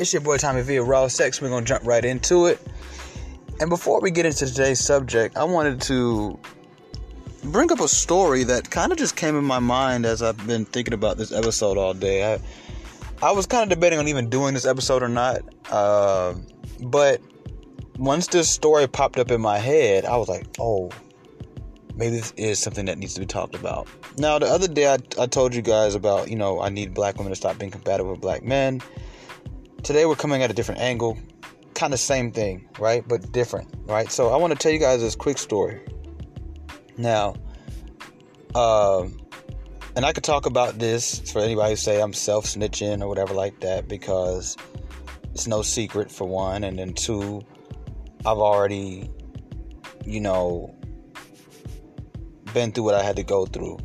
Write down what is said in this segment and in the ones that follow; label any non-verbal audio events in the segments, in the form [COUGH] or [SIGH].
It's your boy Tommy V Raw Sex. We're gonna jump right into it. And before we get into today's subject, I wanted to bring up a story that kind of just came in my mind as I've been thinking about this episode all day. I, I was kind of debating on even doing this episode or not, uh, but once this story popped up in my head, I was like, oh, maybe this is something that needs to be talked about. Now, the other day, I, I told you guys about, you know, I need black women to stop being compatible with black men. Today, we're coming at a different angle. Kind of same thing, right? But different, right? So, I want to tell you guys this quick story. Now, um, and I could talk about this for anybody who say I'm self snitching or whatever like that because it's no secret for one, and then two, I've already, you know, been through what I had to go through,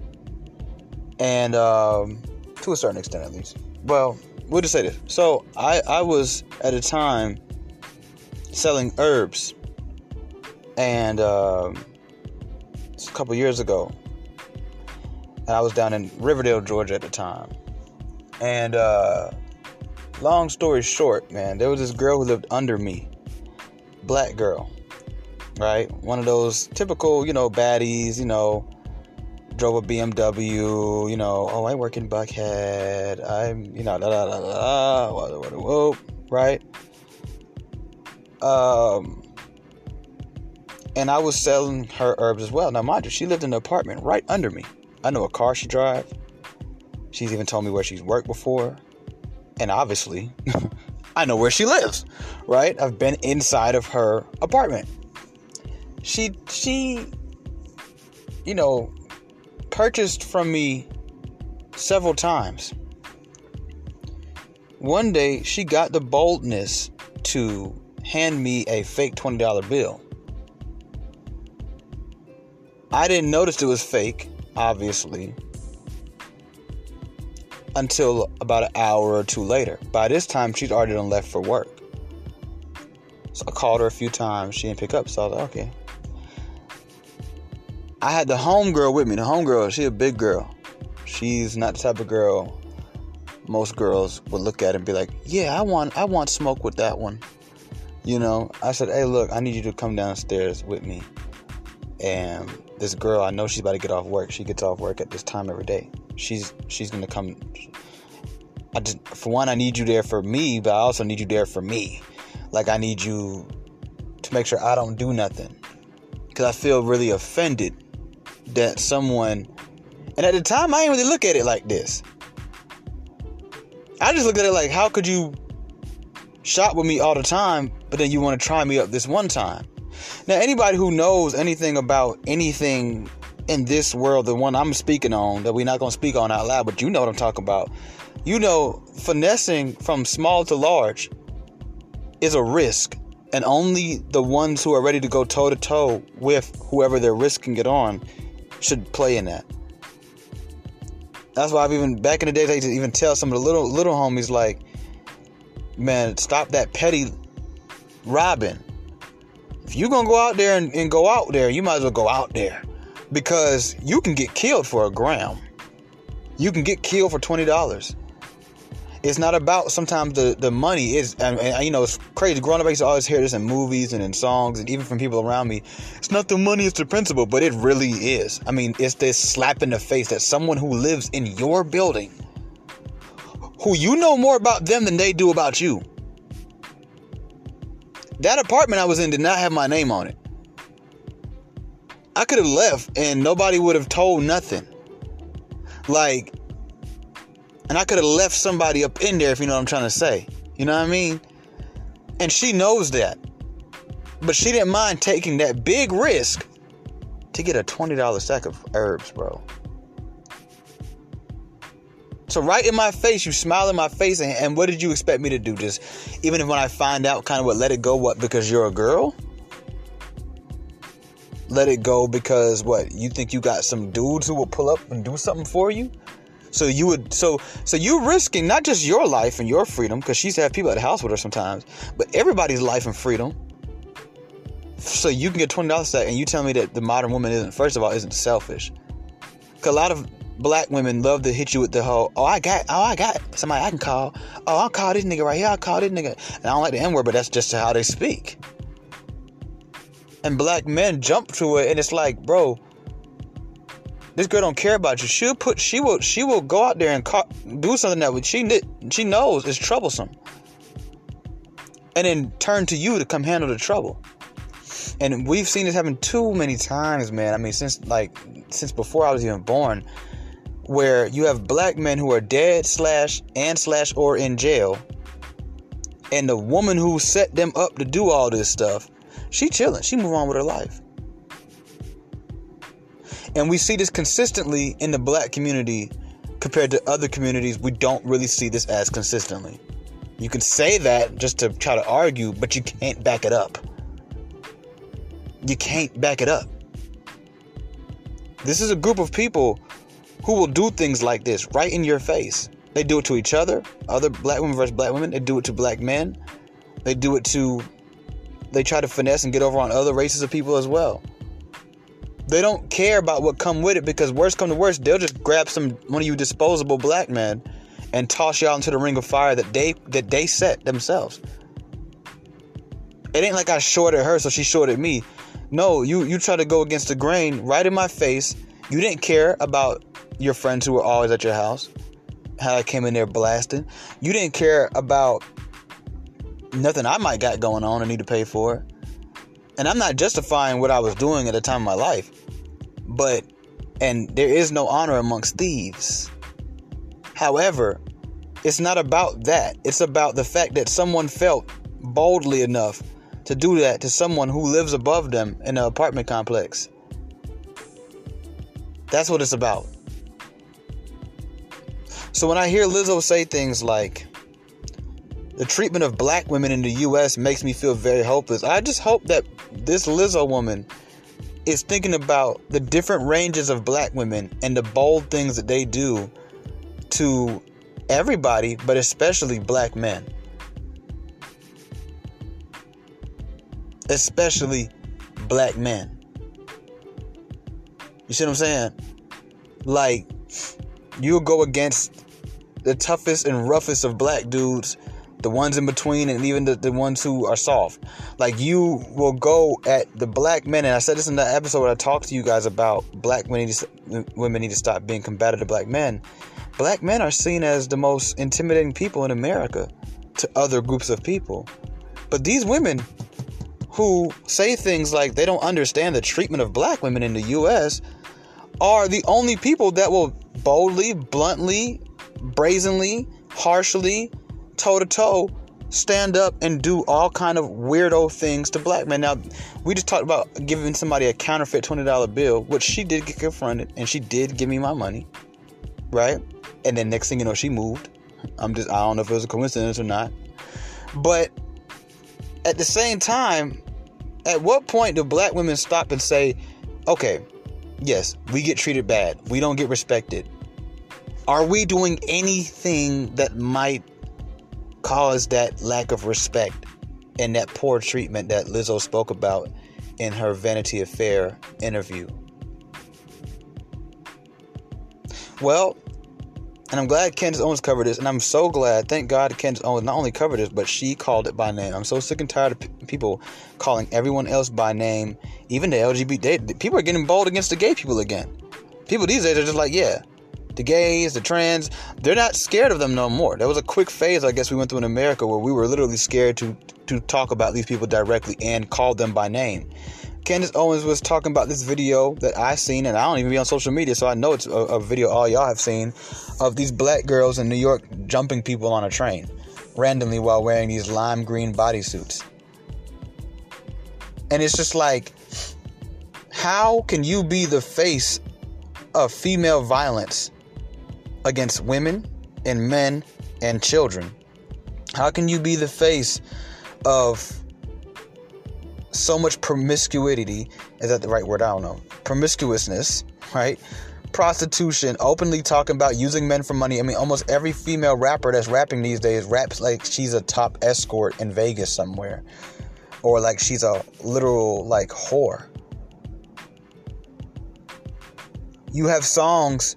and um, to a certain extent at least. Well, we'll just say this. So I I was at a time selling herbs, and um, a couple years ago, and I was down in Riverdale, Georgia at the time, and uh, long story short, man, there was this girl who lived under me, black girl. Right? One of those typical, you know, baddies, you know, drove a BMW, you know, oh, I work in Buckhead, I'm, you know, da da da da, whoa, right? Um, and I was selling her herbs as well. Now, mind you, she lived in an apartment right under me. I know a car she drives. She's even told me where she's worked before. And obviously, [LAUGHS] I know where she lives, right? I've been inside of her apartment she she you know purchased from me several times. One day she got the boldness to hand me a fake $20 bill. I didn't notice it was fake, obviously, until about an hour or two later. By this time, she'd already left for work. So I called her a few times. She didn't pick up. So I was like, okay, I had the homegirl with me. The homegirl, she a big girl. She's not the type of girl most girls would look at and be like, "Yeah, I want, I want smoke with that one." You know, I said, "Hey, look, I need you to come downstairs with me." And this girl, I know she's about to get off work. She gets off work at this time every day. She's she's gonna come. I just, for one, I need you there for me, but I also need you there for me. Like I need you to make sure I don't do nothing, because I feel really offended that someone, and at the time I didn't really look at it like this. I just looked at it like, how could you shop with me all the time, but then you want to try me up this one time? Now, anybody who knows anything about anything in this world, the one I'm speaking on, that we're not going to speak on out loud, but you know what I'm talking about. You know, finessing from small to large is a risk. And only the ones who are ready to go toe to toe with whoever their risk can get on should play in that. That's why I've even back in the days I used to even tell some of the little little homies like, man, stop that petty robbing. If you gonna go out there and, and go out there, you might as well go out there. Because you can get killed for a gram. You can get killed for twenty dollars it's not about sometimes the, the money is and, you know it's crazy. Growing up I used to always hear this in movies and in songs and even from people around me it's not the money it's the principle but it really is. I mean it's this slap in the face that someone who lives in your building who you know more about them than they do about you. That apartment I was in did not have my name on it. I could have left and nobody would have told nothing. Like and I could have left somebody up in there if you know what I'm trying to say. You know what I mean? And she knows that. But she didn't mind taking that big risk to get a $20 sack of herbs, bro. So right in my face, you smile in my face, and, and what did you expect me to do? Just even if when I find out, kind of what, let it go, what? Because you're a girl? Let it go because what? You think you got some dudes who will pull up and do something for you? So you would so so you're risking not just your life and your freedom because she used to have people at the house with her sometimes, but everybody's life and freedom. So you can get twenty dollars that, and you tell me that the modern woman isn't first of all isn't selfish. Cause a lot of black women love to hit you with the whole, oh, I got, oh, I got somebody I can call. Oh, I'll call this nigga right here. I'll call this nigga. And I don't like the N word, but that's just how they speak. And black men jump to it, and it's like, bro, this girl don't care about you. She'll put, she will, she will go out there and call, do something that she she knows is troublesome, and then turn to you to come handle the trouble. And we've seen this happen too many times, man. I mean, since like since before I was even born, where you have black men who are dead slash and slash or in jail, and the woman who set them up to do all this stuff, she chilling. She move on with her life. And we see this consistently in the black community compared to other communities. We don't really see this as consistently. You can say that just to try to argue, but you can't back it up. You can't back it up. This is a group of people who will do things like this right in your face. They do it to each other, other black women versus black women. They do it to black men. They do it to, they try to finesse and get over on other races of people as well. They don't care about what come with it because worst come to worst, they'll just grab some one of you disposable black men and toss y'all into the ring of fire that they that they set themselves. It ain't like I shorted her, so she shorted me. No, you you try to go against the grain right in my face. You didn't care about your friends who were always at your house. How I came in there blasting. You didn't care about nothing I might got going on and need to pay for. And I'm not justifying what I was doing at the time of my life. But and there is no honor amongst thieves. However, it's not about that. It's about the fact that someone felt boldly enough to do that to someone who lives above them in an apartment complex. That's what it's about. So when I hear Lizzo say things like, the treatment of black women in the US makes me feel very hopeless. I just hope that this Lizzo woman is thinking about the different ranges of black women and the bold things that they do to everybody, but especially black men. especially black men. You see what I'm saying? Like, you'll go against the toughest and roughest of black dudes, the ones in between, and even the, the ones who are soft. Like, you will go at the black men, and I said this in the episode where I talked to you guys about black women need to, women need to stop being combative to black men. Black men are seen as the most intimidating people in America to other groups of people. But these women who say things like they don't understand the treatment of black women in the US are the only people that will boldly, bluntly, brazenly, harshly, toe to toe stand up and do all kind of weirdo things to black men. Now, we just talked about giving somebody a counterfeit $20 bill, which she did get confronted and she did give me my money. Right? And then next thing you know, she moved. I'm just I don't know if it was a coincidence or not. But at the same time, at what point do black women stop and say, okay, yes, we get treated bad, we don't get respected? Are we doing anything that might cause that lack of respect and that poor treatment that Lizzo spoke about in her Vanity Affair interview? Well, and I'm glad Candace Owens covered this, and I'm so glad, thank God, Candace Owens not only covered this, but she called it by name. I'm so sick and tired of p- people calling everyone else by name, even the LGBT. People are getting bold against the gay people again. People these days are just like, yeah, the gays, the trans, they're not scared of them no more. There was a quick phase, I guess, we went through in America where we were literally scared to to talk about these people directly and call them by name. Candace Owens was talking about this video that I seen, and I don't even be on social media, so I know it's a, a video all y'all have seen of these black girls in New York jumping people on a train randomly while wearing these lime green bodysuits. And it's just like, how can you be the face of female violence against women and men and children? How can you be the face of so much promiscuity. Is that the right word? I don't know. Promiscuousness, right? Prostitution, openly talking about using men for money. I mean, almost every female rapper that's rapping these days raps like she's a top escort in Vegas somewhere. Or like she's a literal, like, whore. You have songs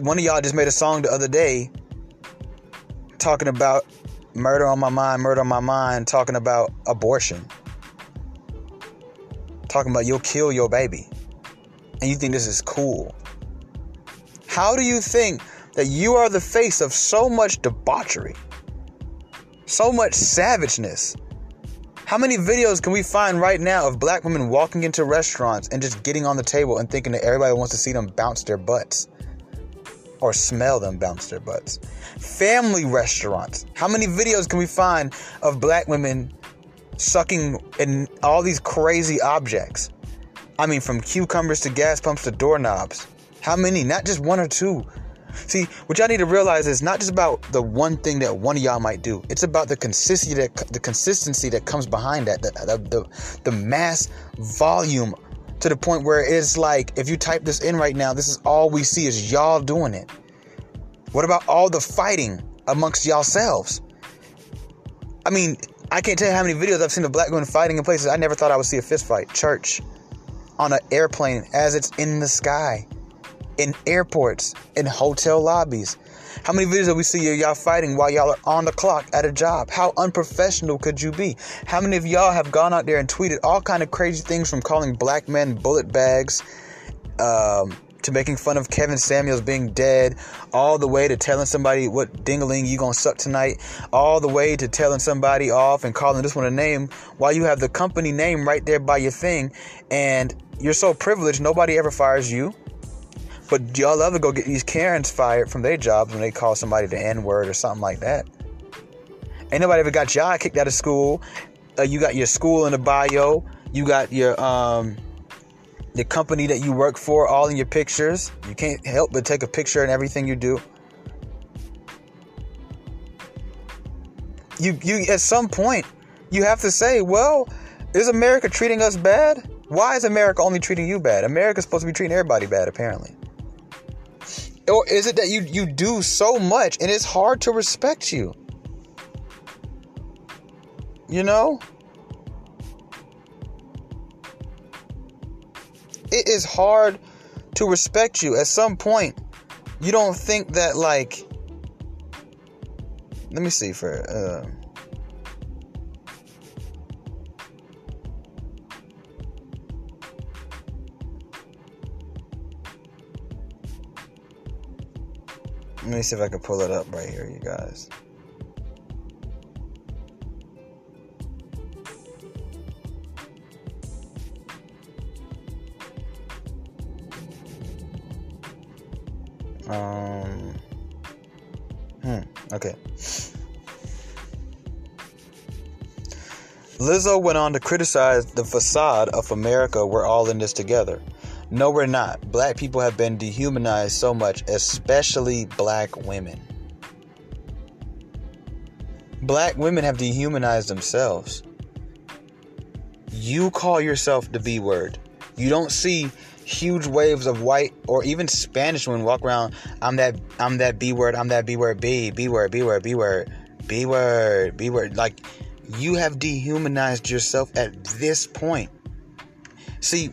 one of y'all just made a song the other day talking about murder on my mind, murder on my mind, talking about abortion. Talking about you'll kill your baby. And you think this is cool. How do you think that you are the face of so much debauchery? So much savageness? How many videos can we find right now of black women walking into restaurants and just getting on the table and thinking that everybody wants to see them bounce their butts? Or smell them bounce their butts? Family restaurants. How many videos can we find of black women sucking in all these crazy objects? I mean, from cucumbers to gas pumps to doorknobs. How many? Not just one or two. See, what y'all need to realize is not just about the one thing that one of y'all might do. It's about the consistency that the consistency that comes behind that, the the, the, the mass volume to the point where it's like if you type this in right now, this is all we see is y'all doing it. What about all the fighting amongst yourselves? I mean, I can't tell you how many videos I've seen of black women fighting in places I never thought I would see a fist fight. Church, on an airplane as it's in the sky in airports, in hotel lobbies. How many videos have we see of y'all fighting while y'all are on the clock at a job? How unprofessional could you be? How many of y'all have gone out there and tweeted all kind of crazy things from calling black men bullet bags, um, to making fun of Kevin Samuels being dead, all the way to telling somebody what dingaling you gonna suck tonight, all the way to telling somebody off and calling this one a name while you have the company name right there by your thing, and you're so privileged nobody ever fires you but y'all to go get these Karens fired from their jobs when they call somebody the N word or something like that. Ain't nobody ever got y'all kicked out of school. Uh, you got your school in the bio. You got your um the company that you work for all in your pictures. You can't help but take a picture in everything you do. You you at some point you have to say, well, is America treating us bad? Why is America only treating you bad? America's supposed to be treating everybody bad, apparently. Or is it that you you do so much and it's hard to respect you? You know? It is hard to respect you. At some point, you don't think that like let me see for uh Let me see if I can pull it up right here, you guys. Um. Hmm. Okay. Lizzo went on to criticize the facade of America. We're all in this together. No, we're not. Black people have been dehumanized so much, especially black women. Black women have dehumanized themselves. You call yourself the B word. You don't see huge waves of white or even Spanish women walk around. I'm that. I'm that B word. I'm that B word. B. B word. B word. B word. B word. B word. Like you have dehumanized yourself at this point. See,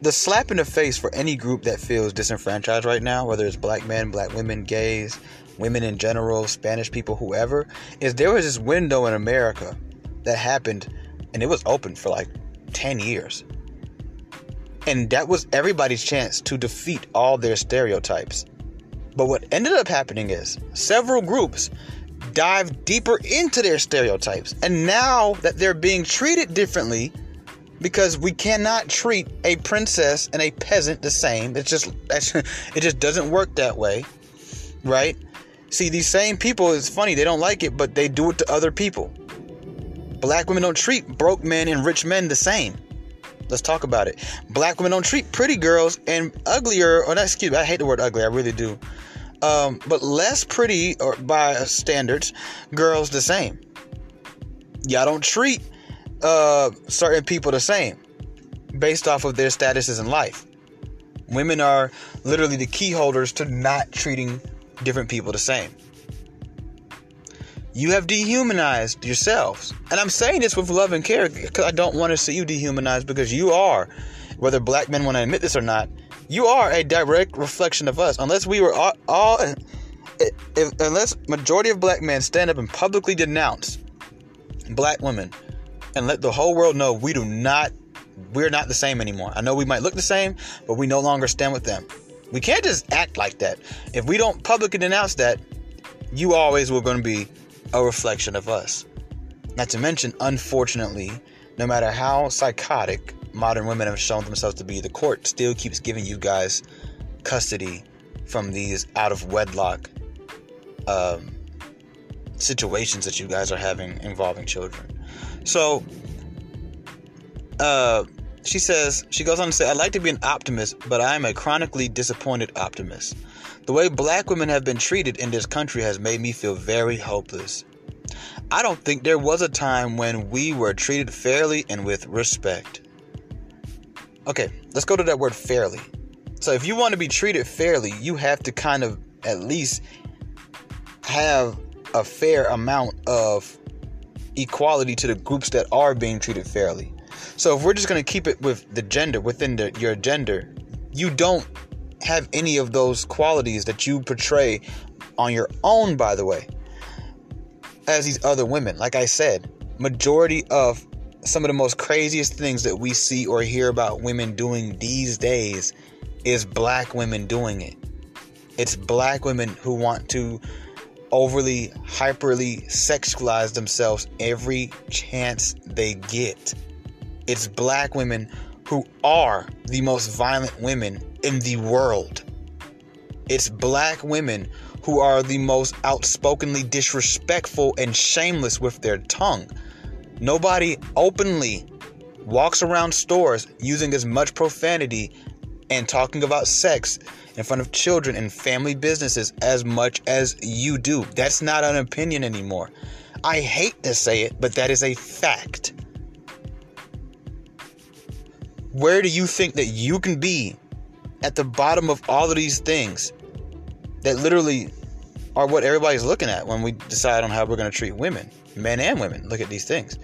the slap in the face for any group that feels disenfranchised right now, whether it's black men, black women, gays, women in general, Spanish people, whoever, is there was this window in America that happened and it was open for like 10 years. And that was everybody's chance to defeat all their stereotypes. But what ended up happening is several groups dive deeper into their stereotypes. And now that they're being treated differently, because we cannot treat a princess and a peasant the same. It's just [LAUGHS] it just doesn't work that way, right? See, these same people, it's funny, they don't like it, but they do it to other people. Black women don't treat broke men and rich men the same. Let's talk about it. Black women don't treat pretty girls and uglier, or not, excuse me, I hate the word ugly, I really do. Um, but less pretty or by standards, girls the same. Y'all don't treat uh, certain people the same based off of their statuses in life. Women are literally the key holders to not treating different people the same. You have dehumanized yourselves. And I'm saying this with love and care because I don't want to see you dehumanized because you are, whether black men want to admit this or not, You are a direct reflection of us. Unless we were all, all if, unless majority of black men stand up and publicly denounce black women and let the whole world know we do not we're not the same anymore. I know we might look the same, but we no longer stand with them. We can't just act like that. If we don't publicly denounce that, you always were going to be a reflection of us. Not to mention, unfortunately, no matter how psychotic modern women have shown themselves to be, the court still keeps giving you guys custody from these out of wedlock um, situations that you guys are having involving children. So, uh, she says, she goes on to say, I'd like to be an optimist, but I am a chronically disappointed optimist. The way black women have been treated in this country has made me feel very hopeless. I don't think there was a time when we were treated fairly and with respect. Okay, let's go to that word fairly. So, if you want to be treated fairly, you have to kind of at least have a fair amount of equality to the groups that are being treated fairly. So if we're just going to keep it with the gender within the, your gender, you don't have any of those qualities that you portray on your own by the way as these other women. Like I said, majority of some of the most craziest things that we see or hear about women doing these days is black women doing it. It's black women who want to overly, hyperly sexualize themselves every chance they get. It's black women who are the most violent women in the world. It's black women who are the most outspokenly disrespectful and shameless with their tongue. Nobody openly walks around stores using as much profanity and talking about sex in front of children and family businesses as much as you do. That's not an opinion anymore. I hate to say it, but that is a fact. Where do you think that you can be at the bottom of all of these things that literally are what everybody's looking at when we decide on how we're going to treat women, men and women? Look at these things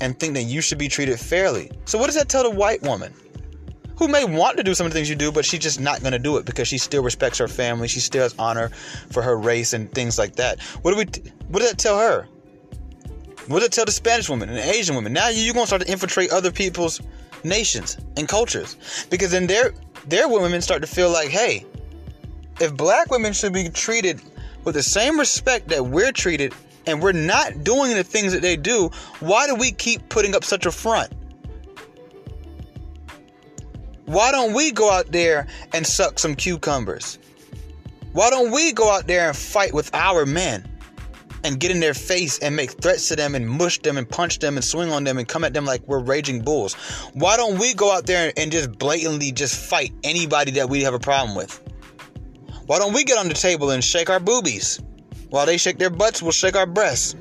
and think that you should be treated fairly. So, what does that tell the white woman? Who may want to do some of the things you do, but she's just not going to do it because she still respects her family. She still has honor for her race and things like that. What do we? What does that tell her? What does it tell the Spanish woman and the Asian woman? Now you're going to start to infiltrate other people's nations and cultures because then their their women start to feel like, hey, if black women should be treated with the same respect that we're treated, and we're not doing the things that they do, why do we keep putting up such a front? Why don't we go out there and suck some cucumbers? Why don't we go out there and fight with our men and get in their face and make threats to them and mush them and punch them and swing on them and come at them like we're raging bulls? Why don't we go out there and just blatantly just fight anybody that we have a problem with? Why don't we get on the table and shake our boobies? While they shake their butts, we'll shake our breasts.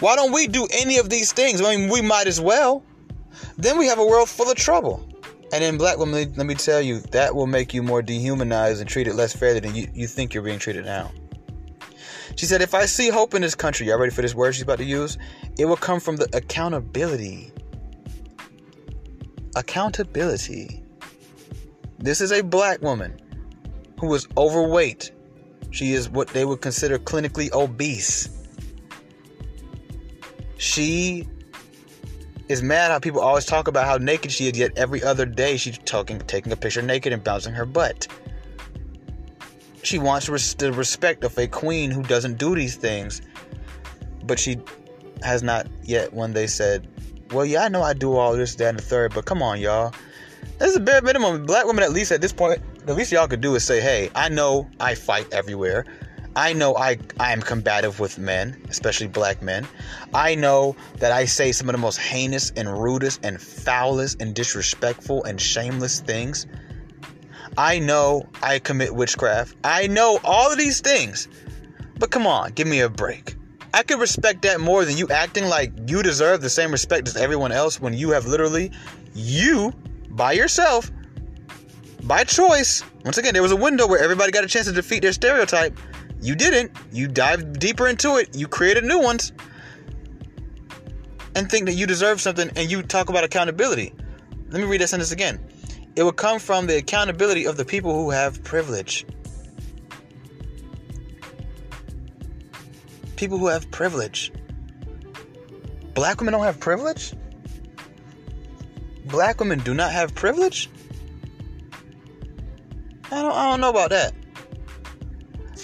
Why don't we do any of these things? I mean, we might as well. Then we have a world full of trouble. And in black women, let me tell you, that will make you more dehumanized and treated less fairly than you, you think you're being treated now. She said, If I see hope in this country, y'all ready for this word she's about to use? It will come from the accountability. Accountability. This is a black woman who is overweight. She is what they would consider clinically obese. She is mad how people always talk about how naked she is, yet every other day she's talking, taking a picture naked and bouncing her butt. She wants the respect of a queen who doesn't do these things, but she has not yet when they said, Well, yeah, I know I do all this, that, and the third, but come on, y'all. This is a bare minimum. Black women, at least at this point, the least y'all could do is say, Hey, I know I fight everywhere. I know I, I am combative with men, especially black men. I know that I say some of the most heinous and rudest and foulest and disrespectful and shameless things. I know I commit witchcraft. I know all of these things. But come on, give me a break. I could respect that more than you acting like you deserve the same respect as everyone else when you have literally, you, by yourself, by choice. Once again, there was a window where everybody got a chance to defeat their stereotype you didn't. You dived deeper into it. You created new ones. And think that you deserve something and you talk about accountability. Let me read that sentence again. It will come from the accountability of the people who have privilege. People who have privilege. Black women don't have privilege? Black women do not have privilege? I don't, I don't know about that.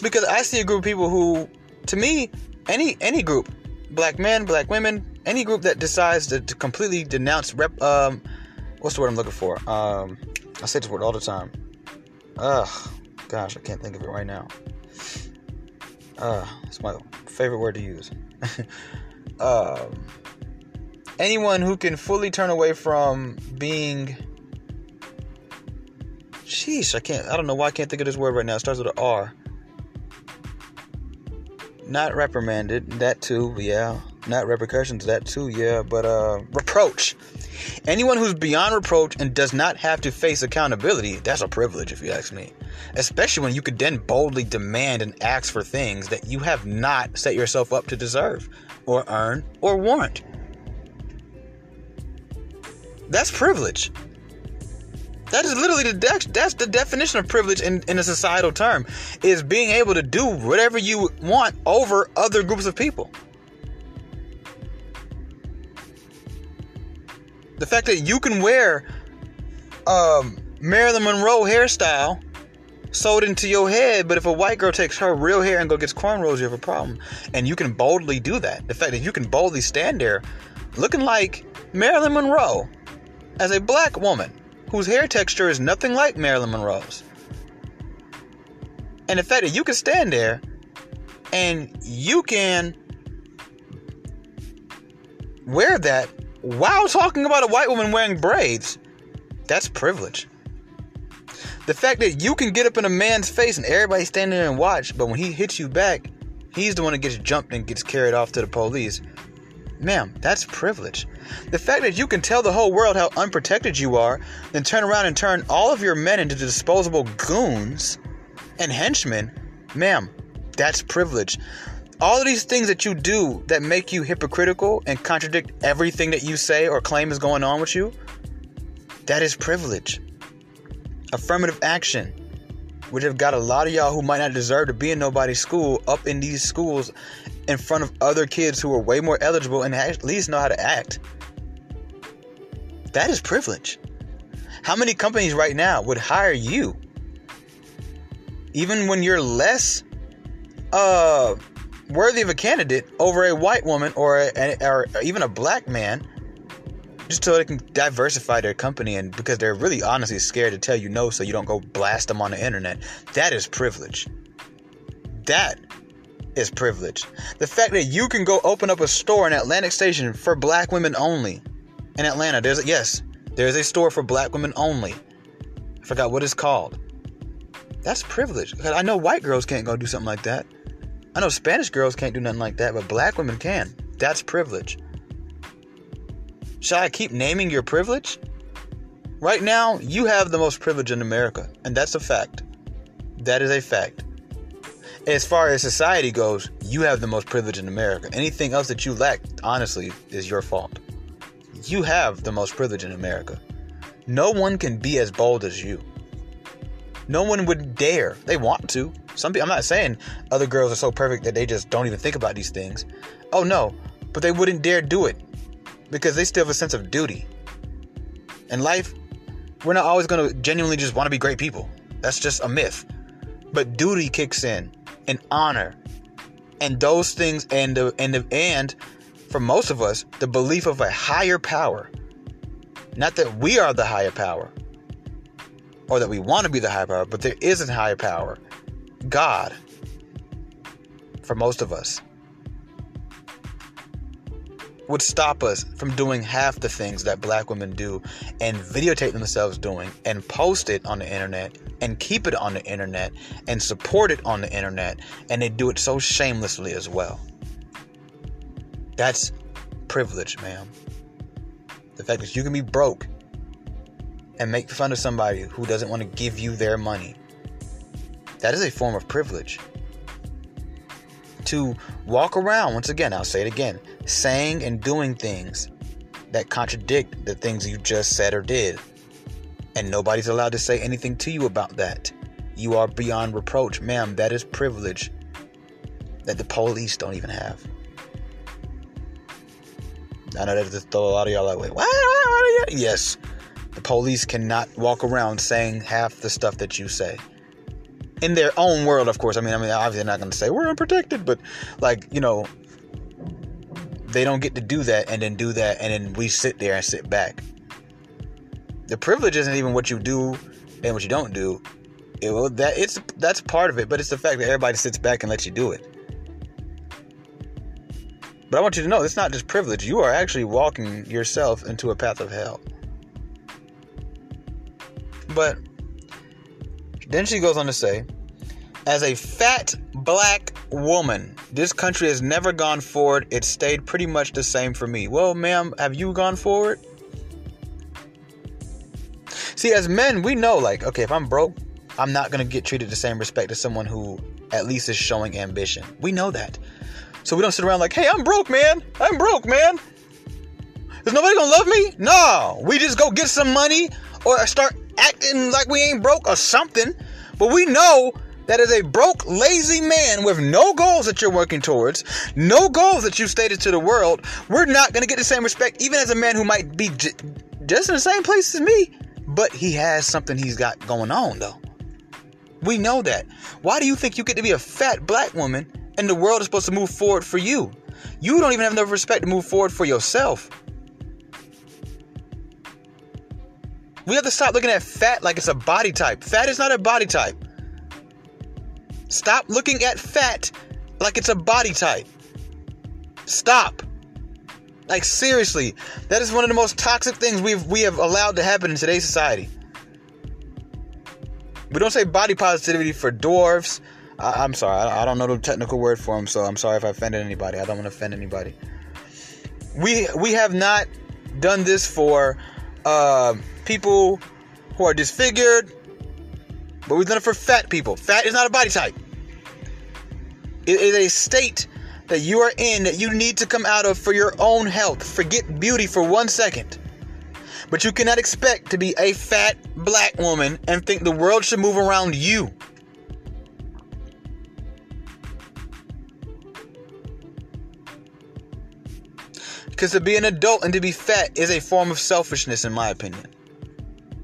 Because I see a group of people who, to me, any any group, black men, black women, any group that decides to, to completely denounce rep, um, what's the word I'm looking for? Um, I say this word all the time. Ugh, gosh, I can't think of it right now. Uh, it's my favorite word to use. [LAUGHS] um, anyone who can fully turn away from being. Sheesh, I can't. I don't know why I can't think of this word right now. It starts with an R. Not reprimanded, that too, yeah. Not repercussions, that too, yeah. But uh, reproach. Anyone who's beyond reproach and does not have to face accountability, that's a privilege, if you ask me. Especially when you could then boldly demand and ask for things that you have not set yourself up to deserve, or earn, or warrant. That's privilege. That is literally the de- that's the definition of privilege in, in a societal term is being able to do whatever you want over other groups of people. The fact that you can wear um, Marilyn Monroe hairstyle sewed into your head, but if a white girl takes her real hair and go gets cornrows, you have a problem. And you can boldly do that. The fact that you can boldly stand there looking like Marilyn Monroe as a black woman whose hair texture is nothing like Marilyn Monroe's. And the fact that you can stand there and you can wear that while talking about a white woman wearing braids, that's privilege. The fact that you can get up in a man's face and everybody standing there and watch, but when he hits you back, he's the one that gets jumped and gets carried off to the police. Ma'am, that's privilege. The fact that you can tell the whole world how unprotected you are, then turn around and turn all of your men into disposable goons and henchmen, ma'am, that's privilege all of these things that you do that make you hypocritical and contradict everything that you say or claim is going on with you, that is privilege. Affirmative action would have got a lot of y'all who might not deserve to be in nobody's school up in these schools in front of other kids who are way more eligible and at least know how to act. That is privilege. How many companies right now would hire you even when you're less uh worthy of a candidate over a white woman or, a, or even a black man just so they can diversify their company and because they're really honestly scared to tell you no so you don't go blast them on the internet that is privilege that is privilege the fact that you can go open up a store in atlantic station for black women only in atlanta there's a, yes there's a store for black women only i forgot what it's called that's privilege i know white girls can't go do something like that I know Spanish girls can't do nothing like that, but black women can. That's privilege. Shall I keep naming your privilege? Right now, you have the most privilege in America, and that's a fact. That is a fact. As far as society goes, you have the most privilege in America. Anything else that you lack, honestly, is your fault. You have the most privilege in America. No one can be as bold as you. No one would dare. They want to. Some people, I'm not saying other girls are so perfect that they just don't even think about these things. Oh no, but they wouldn't dare do it because they still have a sense of duty. In life, we're not always going to genuinely just want to be great people. That's just a myth. But duty kicks in, and honor, and those things, and the, and the, and for most of us, the belief of a higher power. Not that we are the higher power, or that we want to be the higher power, but there is a higher power God for most of us would stop us from doing half the things that black women do and videotape themselves doing and post it on the internet and keep it on the internet and support it on the internet and they do it so shamelessly as well. That's privilege, ma'am. The fact that you can be broke and make fun of somebody who doesn't want to give you their money that is a form of privilege. To walk around, once again, I'll say it again, saying and doing things that contradict the things you just said or did. And nobody's allowed to say anything to you about that. You are beyond reproach. Ma'am, that is privilege that the police don't even have. I know that just throw a lot of y'all that way. What? yes, the police cannot walk around saying half the stuff that you say. In their own world, of course. I mean, I mean, obviously, they're not going to say we're unprotected, but like you know, they don't get to do that and then do that, and then we sit there and sit back. The privilege isn't even what you do and what you don't do. It, well, that it's that's part of it, but it's the fact that everybody sits back and lets you do it. But I want you to know it's not just privilege. You are actually walking yourself into a path of hell. But then she goes on to say, as a fat black woman, this country has never gone forward. It stayed pretty much the same for me. Well, ma'am, have you gone forward? See, as men, we know, like, okay, if I'm broke, I'm not to get treated the same respect as someone who at least is showing ambition. We know that. So we don't sit around like, hey, I'm broke, man. I'm broke, man. Is nobody to love me? No. We just go get some money or start acting like we ain't broke or something. But we know that as a broke, lazy man with no goals that you're working towards, no goals that you've stated to the world, we're not going to get the same respect, even as a man who might be j- just in the same place as me, but he has something he's got going on, though. We know that. Why do you think you get to be a fat black woman and the world is supposed to move forward for you? You don't even have enough respect to move forward for yourself. We have to stop looking at fat like it's a body type. Fat is not a body type. Stop looking at fat like it's a body type. Stop. Like seriously, that is one of the most toxic things we've we have allowed to happen in today's society. We don't say body positivity for dwarves. I, am sorry, I, I, don't know the technical word for them, so I'm sorry if I offended anybody. I don't want to offend anybody. We we have not done this for uh, people who are disfigured, but we've done it for fat people. Fat is not a body type. It is a state that you are in that you need to come out of for your own health. Forget beauty for one second. But you cannot expect to be a fat black woman and think the world should move around you. Because to be an adult and to be fat is a form of selfishness, in my opinion.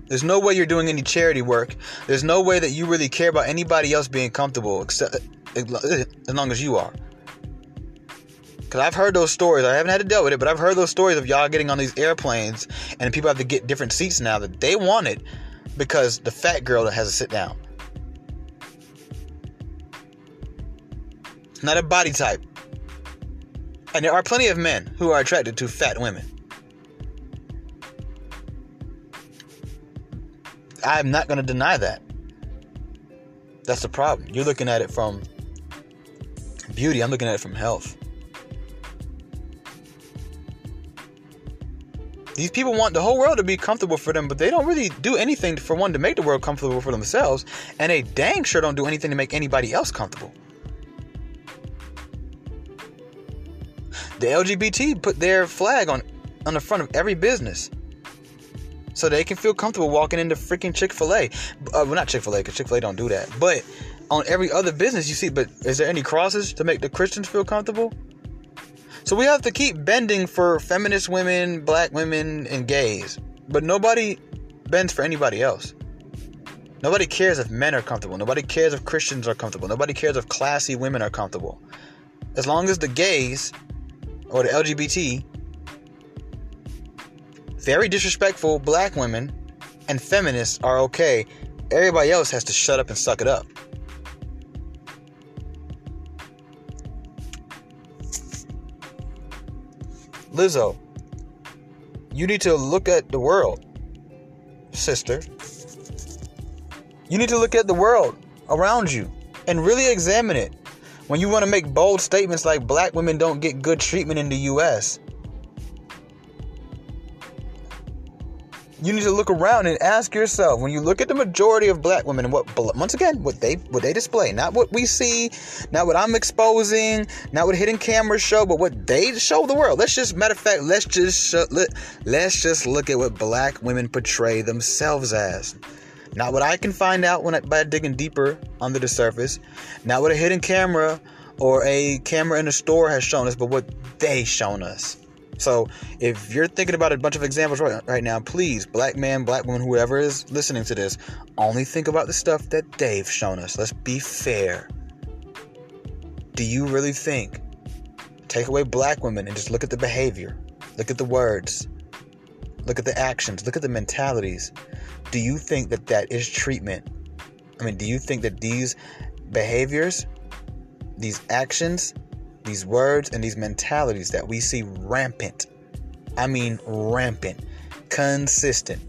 There's no way you're doing any charity work. There's no way that you really care about anybody else being comfortable, except as long as you are. Because I've heard those stories. I haven't had to deal with it, but I've heard those stories of y'all getting on these airplanes and people have to get different seats now that they wanted because the fat girl that has to sit down. Not a body type. And there are plenty of men who are attracted to fat women. I'm not going to deny that. That's the problem. You're looking at it from beauty, I'm looking at it from health. These people want the whole world to be comfortable for them, but they don't really do anything for one to make the world comfortable for themselves, and they dang sure don't do anything to make anybody else comfortable. The LGBT put their flag on on the front of every business. So they can feel comfortable walking into freaking Chick-fil-A. Uh, well, not Chick-fil-A, because Chick-fil-A don't do that. But on every other business you see, but is there any crosses to make the Christians feel comfortable? So we have to keep bending for feminist women, black women, and gays. But nobody bends for anybody else. Nobody cares if men are comfortable. Nobody cares if Christians are comfortable. Nobody cares if classy women are comfortable. As long as the gays or the LGBT, very disrespectful black women, and feminists are okay, everybody else has to shut up and suck it up. Lizzo, you need to look at the world, sister. You need to look at the world around you and really examine it. When you want to make bold statements like black women don't get good treatment in the US. You need to look around and ask yourself when you look at the majority of black women and what once again what they what they display not what we see not what i'm exposing not what hidden cameras show but what they show the world. Let's just matter of fact let's just let, let's just look at what black women portray themselves as. Not what i can find out when I, by digging deeper under the surface not what a hidden camera or a camera in a store has shown us but what they shown us so if you're thinking about a bunch of examples right, right now, please, black man, black woman, whoever is listening to this, only think about the stuff that they've shown us. Let's be fair. Do you really think? Take away black women and just look at the behavior, look at the words, look at the actions, look at the mentalities. Do you think that that is treatment? I mean, do you think that these behaviors, these actions, these words and these mentalities that we see rampant. I mean, rampant, consistent,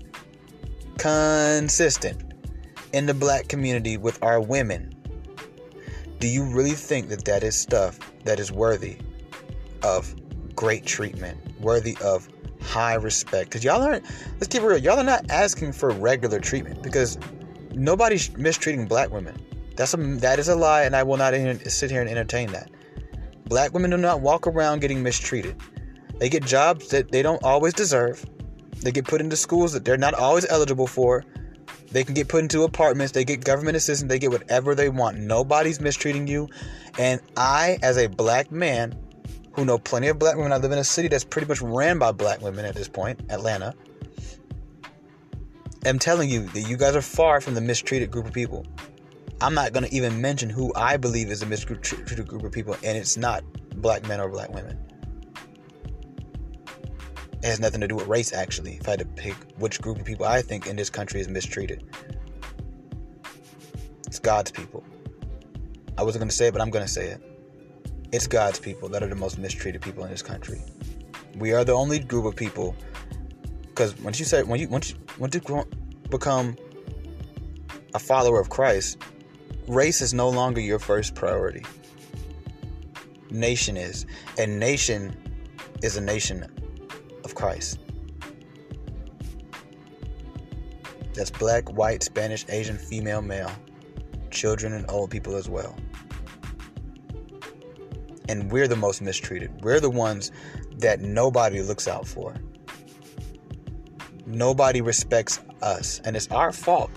consistent in the black community with our women. Do you really think that that is stuff that is worthy of great treatment, worthy of high respect? Because y'all aren't, let's keep it real, y'all are not asking for regular treatment because nobody's mistreating black women. That's a, that is a lie, and I will not sit here and entertain that. Black women do not walk around getting mistreated. They get jobs that they don't always deserve. They get put into schools that they're not always eligible for. They can get put into apartments. They get government assistance. They get whatever they want. Nobody's mistreating you. And I, as a black man who know plenty of black women, I live in a city that's pretty much ran by black women at this point, Atlanta. am telling you that you guys are far from the mistreated group of people. I'm not going to even mention who I believe is a mistreated group of people, and it's not black men or black women. It has nothing to do with race, actually. If I had to pick which group of people I think in this country is mistreated, it's God's people. I wasn't going to say it, but I'm going to say it. It's God's people that are the most mistreated people in this country. We are the only group of people, because once you say when you once you once you become a follower of Christ, race is no longer your first priority. Nation is. And nation is a nation of Christ. That's black, white, Spanish, Asian, female, male, children, and old people as well. And we're the most mistreated. We're the ones that nobody looks out for. Nobody respects us. And it's our fault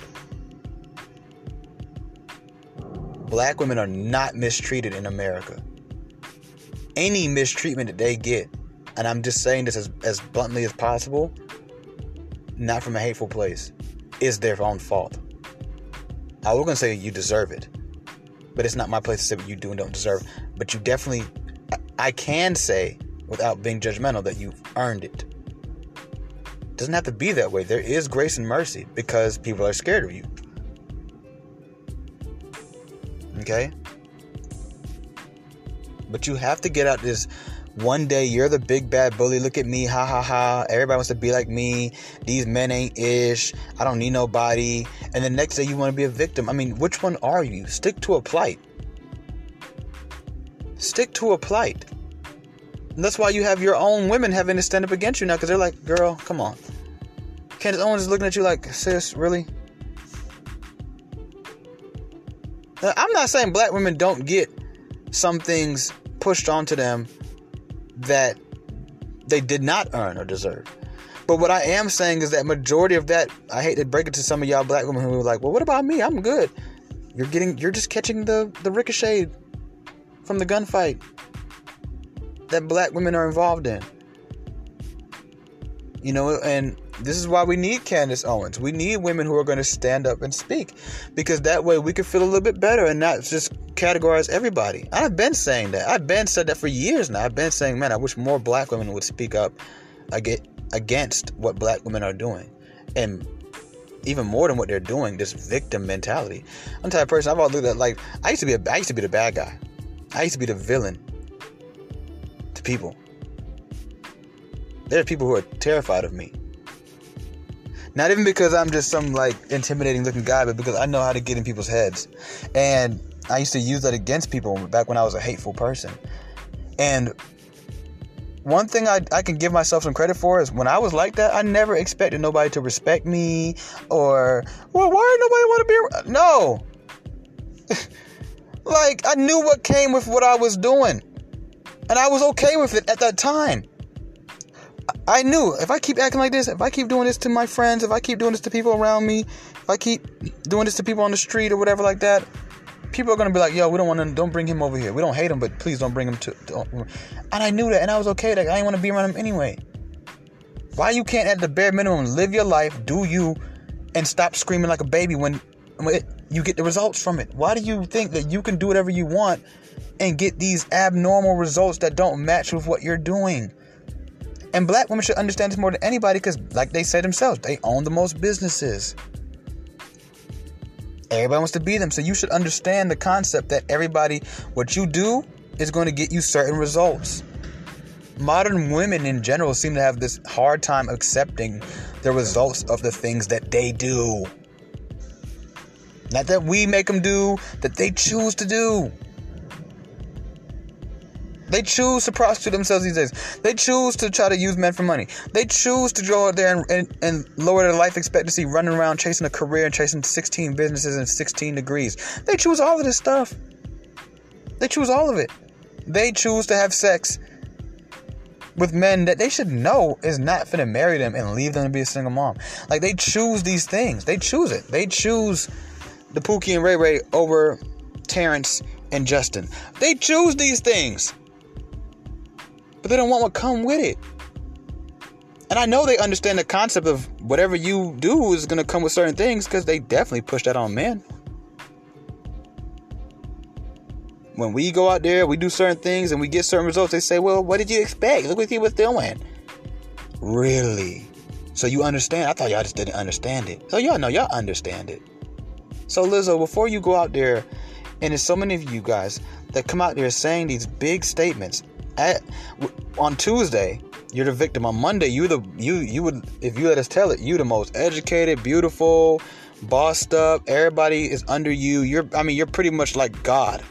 black women are not mistreated in America. Any mistreatment that they get, and I'm just saying this as, as bluntly as possible, not from a hateful place, is their own fault. I was gonna say you deserve it, but it's not my place to say what you do and don't deserve. But you definitely, I can say without being judgmental that you've earned it. it. Doesn't have to be that way. There is grace and mercy because people are scared of you. Okay? But you have to get out this one day you're the big bad bully. Look at me, ha ha ha. Everybody wants to be like me. These men ain't ish. I don't need nobody. And the next day you want to be a victim. I mean, which one are you? Stick to a plight. Stick to a plight. And that's why you have your own women having to stand up against you now because they're like, girl, come on. Candace Owens is looking at you like, sis, really? Uh, I'm not saying black women don't get some things pushed onto them that they did not earn or deserve. But what I am saying is that majority of that, I hate to break it to some of y'all black women who are like, well, what about me? I'm good. You're getting, you're just catching the, the ricochet from the gunfight that black women are involved in. You know, and this is why we need Candace Owens. We need women who are going to stand up and speak because that way we can feel a little bit better and not just categorize everybody. I've been saying that. I've been said that for years now. I've been saying, man, I wish more black women would speak up against what black women are doing. And even more than what they're doing, this victim mentality. I'm the type of person I've always looked at like I used to be a I used to be the bad guy. I used to be the villain to people. There are people who are terrified of me. Not even because I'm just some like intimidating looking guy, but because I know how to get in people's heads. And I used to use that against people back when I was a hateful person. And one thing I, I can give myself some credit for is when I was like that, I never expected nobody to respect me or, well, why nobody want to be around? No. [LAUGHS] like, I knew what came with what I was doing. And I was okay with it at that time. I knew if I keep acting like this, if I keep doing this to my friends, if I keep doing this to people around me, if I keep doing this to people on the street or whatever like that, people are gonna be like, "Yo, we don't want to. Don't bring him over here. We don't hate him, but please don't bring him to." Don't. And I knew that, and I was okay. Like I didn't want to be around him anyway. Why you can't at the bare minimum live your life, do you, and stop screaming like a baby when, when it, you get the results from it? Why do you think that you can do whatever you want and get these abnormal results that don't match with what you're doing? And black women should understand this more than anybody because, like they said themselves, they own the most businesses. Everybody wants to be them. So you should understand the concept that everybody, what you do is going to get you certain results. Modern women in general seem to have this hard time accepting the results of the things that they do. Not that we make them do, that they choose to do. They choose to prostitute themselves these days. They choose to try to use men for money. They choose to go out there and, and, and lower their life expectancy, running around chasing a career and chasing 16 businesses in 16 degrees. They choose all of this stuff. They choose all of it. They choose to have sex with men that they should know is not finna marry them and leave them to be a single mom. Like they choose these things. They choose it. They choose the Pookie and Ray Ray over Terrence and Justin. They choose these things but they don't want what come with it. And I know they understand the concept of whatever you do is going to come with certain things because they definitely push that on men. When we go out there, we do certain things and we get certain results, they say, Well, what did you expect? Look what he was doing. Really? So you understand? I thought y'all just didn't understand it. So y'all know y'all understand it. So Lizzo, before you go out there, and there's so many of you guys that come out there saying these big statements, at, on Tuesday, you're the victim. On Monday, you the you you would if you let us tell it, you the most educated, beautiful, bossed up. Everybody is under you. You're I mean, you're pretty much like God,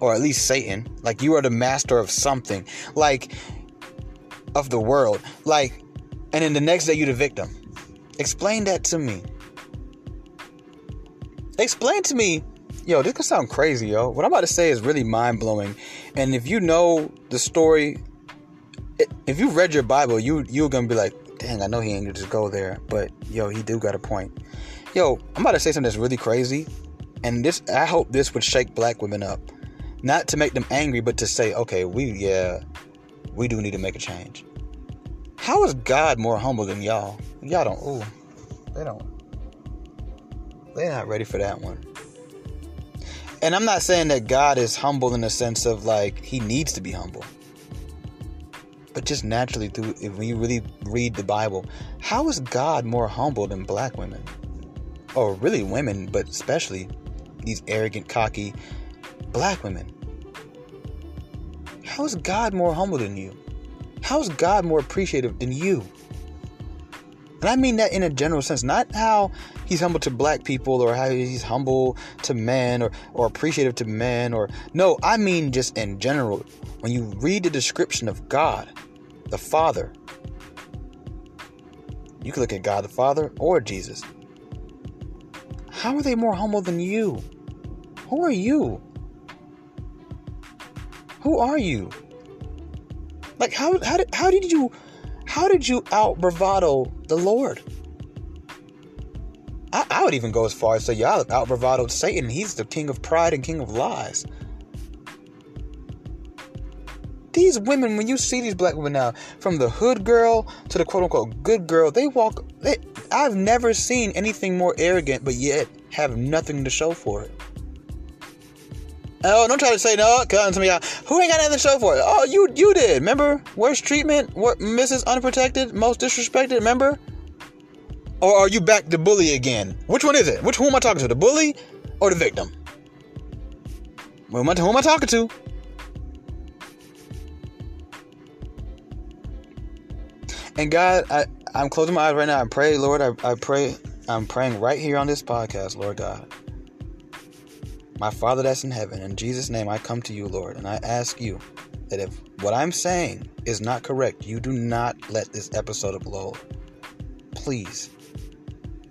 or at least Satan. Like you are the master of something, like of the world. Like, and then the next day, you the victim. Explain that to me. Explain to me yo, this could sound crazy, yo. What I'm about to say is really mind blowing. And if you know the story, if you read your Bible, you you're gonna be like, dang, I know he ain't just go there, but yo, he do got a point. Yo, I'm about to say something that's really crazy, and this I hope this would shake black women up, not to make them angry, but to say, okay, we yeah, we do need to make a change. How is God more humble than y'all? Y'all don't. Ooh, they don't. They're not ready for that one and I'm not saying that God is humble in the sense of like he needs to be humble. But just naturally through if we really read the Bible, how is God more humble than black women? Or really women, but especially these arrogant, cocky black women. How is God more humble than you? How is God more appreciative than you? And I mean that in a general sense, not how he's humble to black people or how he's humble to men or, or appreciative to men or no, I mean just in general. When you read the description of God, the Father, you can look at God the Father or Jesus. How are they more humble than you? Who are you? Who are you? Like how how did how did you how did you out bravado the Lord? I, I would even go as far as say y'all out bravadoed Satan. He's the king of pride and king of lies. These women, when you see these black women now, from the hood girl to the quote unquote good girl, they walk. They, I've never seen anything more arrogant, but yet have nothing to show for it. Oh, don't try to say no. Come to me. Uh, who ain't got nothing to show for it? Oh, you you did. Remember? Worst treatment. What Mrs. Unprotected, most disrespected. Remember? Or are you back to bully again? Which one is it? Which who am I talking to? The bully or the victim? Who am I, who am I talking to? And God, I, I'm closing my eyes right now. I pray, Lord, I, I pray, I'm praying right here on this podcast, Lord God. My Father that's in heaven, in Jesus' name I come to you, Lord, and I ask you that if what I'm saying is not correct, you do not let this episode upload. Please.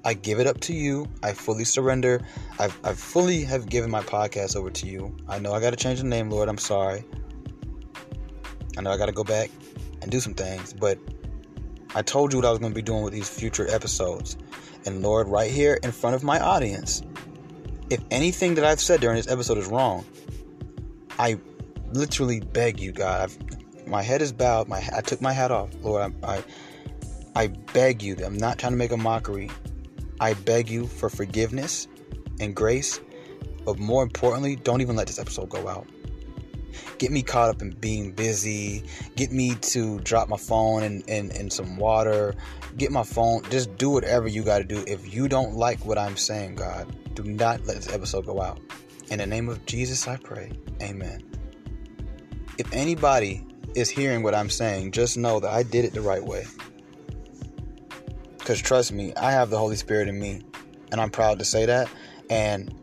I give it up to you. I fully surrender. I've, I fully have given my podcast over to you. I know I got to change the name, Lord. I'm sorry. I know I got to go back and do some things, but I told you what I was going to be doing with these future episodes. And Lord, right here in front of my audience, if anything that I've said during this episode is wrong, I literally beg you, God. I've, my head is bowed. My I took my hat off, Lord. I, I, I beg you. I'm not trying to make a mockery. I beg you for forgiveness and grace, but more importantly, don't even let this episode go out. Get me caught up in being busy. Get me to drop my phone in, in, in some water. Get my phone. Just do whatever you got to do. If you don't like what I'm saying, God, do not let this episode go out. In the name of Jesus, I pray. Amen. If anybody is hearing what I'm saying, just know that I did it the right way. Because trust me, I have the Holy Spirit in me. And I'm proud to say that. And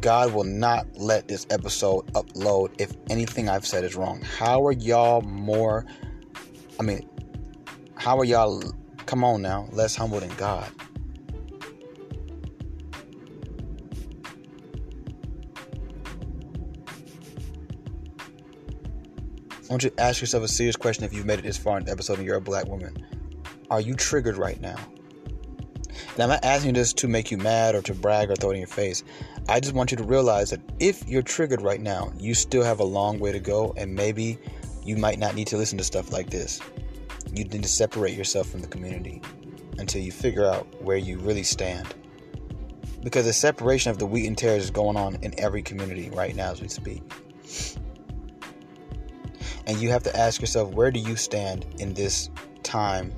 God will not let this episode upload if anything I've said is wrong. How are y'all more? I mean, how are y'all? Come on now, less humble than God. Want you to ask yourself a serious question if you've made it this far in the episode and you're a black woman. Are you triggered right now? And I'm not asking this to make you mad or to brag or throw it in your face. I just want you to realize that if you're triggered right now, you still have a long way to go, and maybe you might not need to listen to stuff like this. You need to separate yourself from the community until you figure out where you really stand. Because the separation of the wheat and tares is going on in every community right now as we speak. And you have to ask yourself, where do you stand in this time,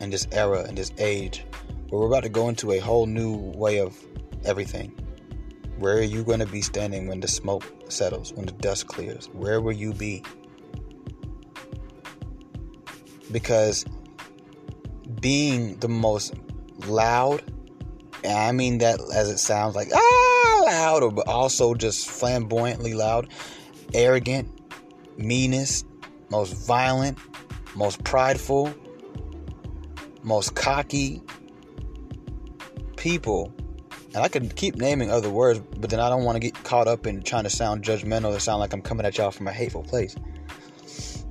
in this era, in this age, where we're about to go into a whole new way of everything? Where are you going to be standing when the smoke settles, when the dust clears? Where will you be? Because being the most loud, and I mean that as it sounds like ah loud, but also just flamboyantly loud, arrogant, meanest, most violent, most prideful, most cocky people and I could keep naming other words, but then I don't want to get caught up in trying to sound judgmental or sound like I'm coming at y'all from a hateful place.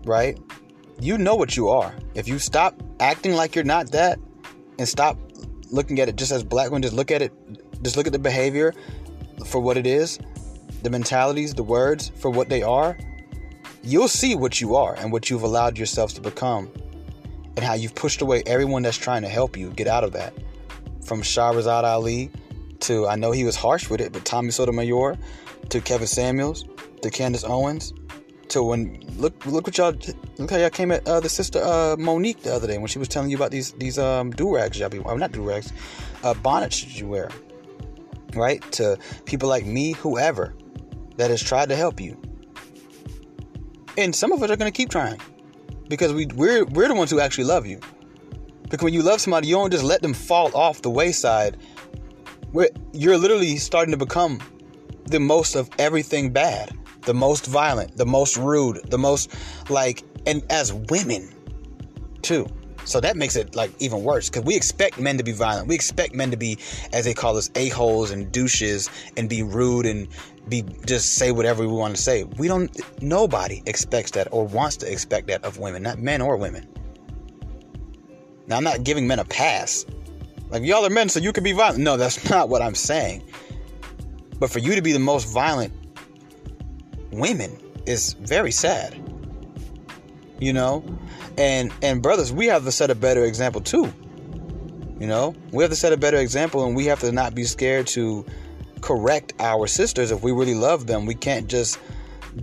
Right? You know what you are. If you stop acting like you're not that and stop looking at it just as black women, just look at it, just look at the behavior for what it is, the mentalities, the words for what they are, you'll see what you are and what you've allowed yourselves to become and how you've pushed away everyone that's trying to help you get out of that. From Shahrazad Ali to I know he was harsh with it, but Tommy Sotomayor, to Kevin Samuels, to Candace Owens, to when look look what y'all look how y'all came at uh, the sister uh, Monique the other day when she was telling you about these these um do rags y'all be well, not do rags, uh, bonnets you wear, right? To people like me, whoever that has tried to help you, and some of us are gonna keep trying because we we're we're the ones who actually love you. Because when you love somebody, you don't just let them fall off the wayside where you're literally starting to become the most of everything bad, the most violent, the most rude, the most like, and as women too. So that makes it like even worse because we expect men to be violent. We expect men to be, as they call us, a holes and douches and be rude and be just say whatever we want to say. We don't. Nobody expects that or wants to expect that of women, not men or women. Now I'm not giving men a pass like y'all are men, so you can be violent. No, that's [LAUGHS] not what I'm saying. But for you to be the most violent women is very sad. You know? And and brothers, we have to set a better example too. You know? We have to set a better example and we have to not be scared to correct our sisters if we really love them. We can't just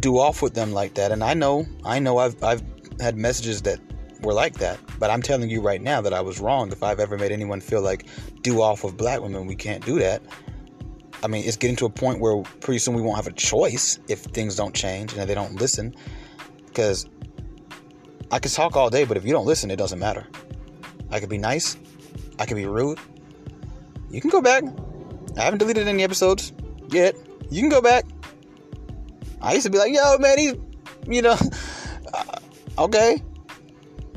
do off with them like that. And I know, I know I've I've had messages that were like that. But I'm telling you right now that I was wrong. If I've ever made anyone feel like do off with black women, we can't do that. I mean, it's getting to a point where pretty soon we won't have a choice if things don't change and they don't listen. Because I could talk all day, but if you don't listen, it doesn't matter. I could be nice, I could be rude. You can go back. I haven't deleted any episodes yet. You can go back. I used to be like, yo, man, he's, you know, [LAUGHS] uh, Okay.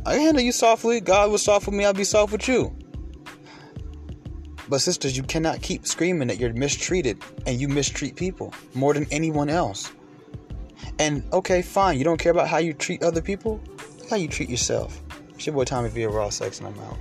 I handle you softly. God was soft with me, I'll be soft with you. But sisters, you cannot keep screaming that you're mistreated and you mistreat people more than anyone else. And okay, fine, you don't care about how you treat other people, how you treat yourself. It's your boy Tommy V. Raw Sex, and I'm out.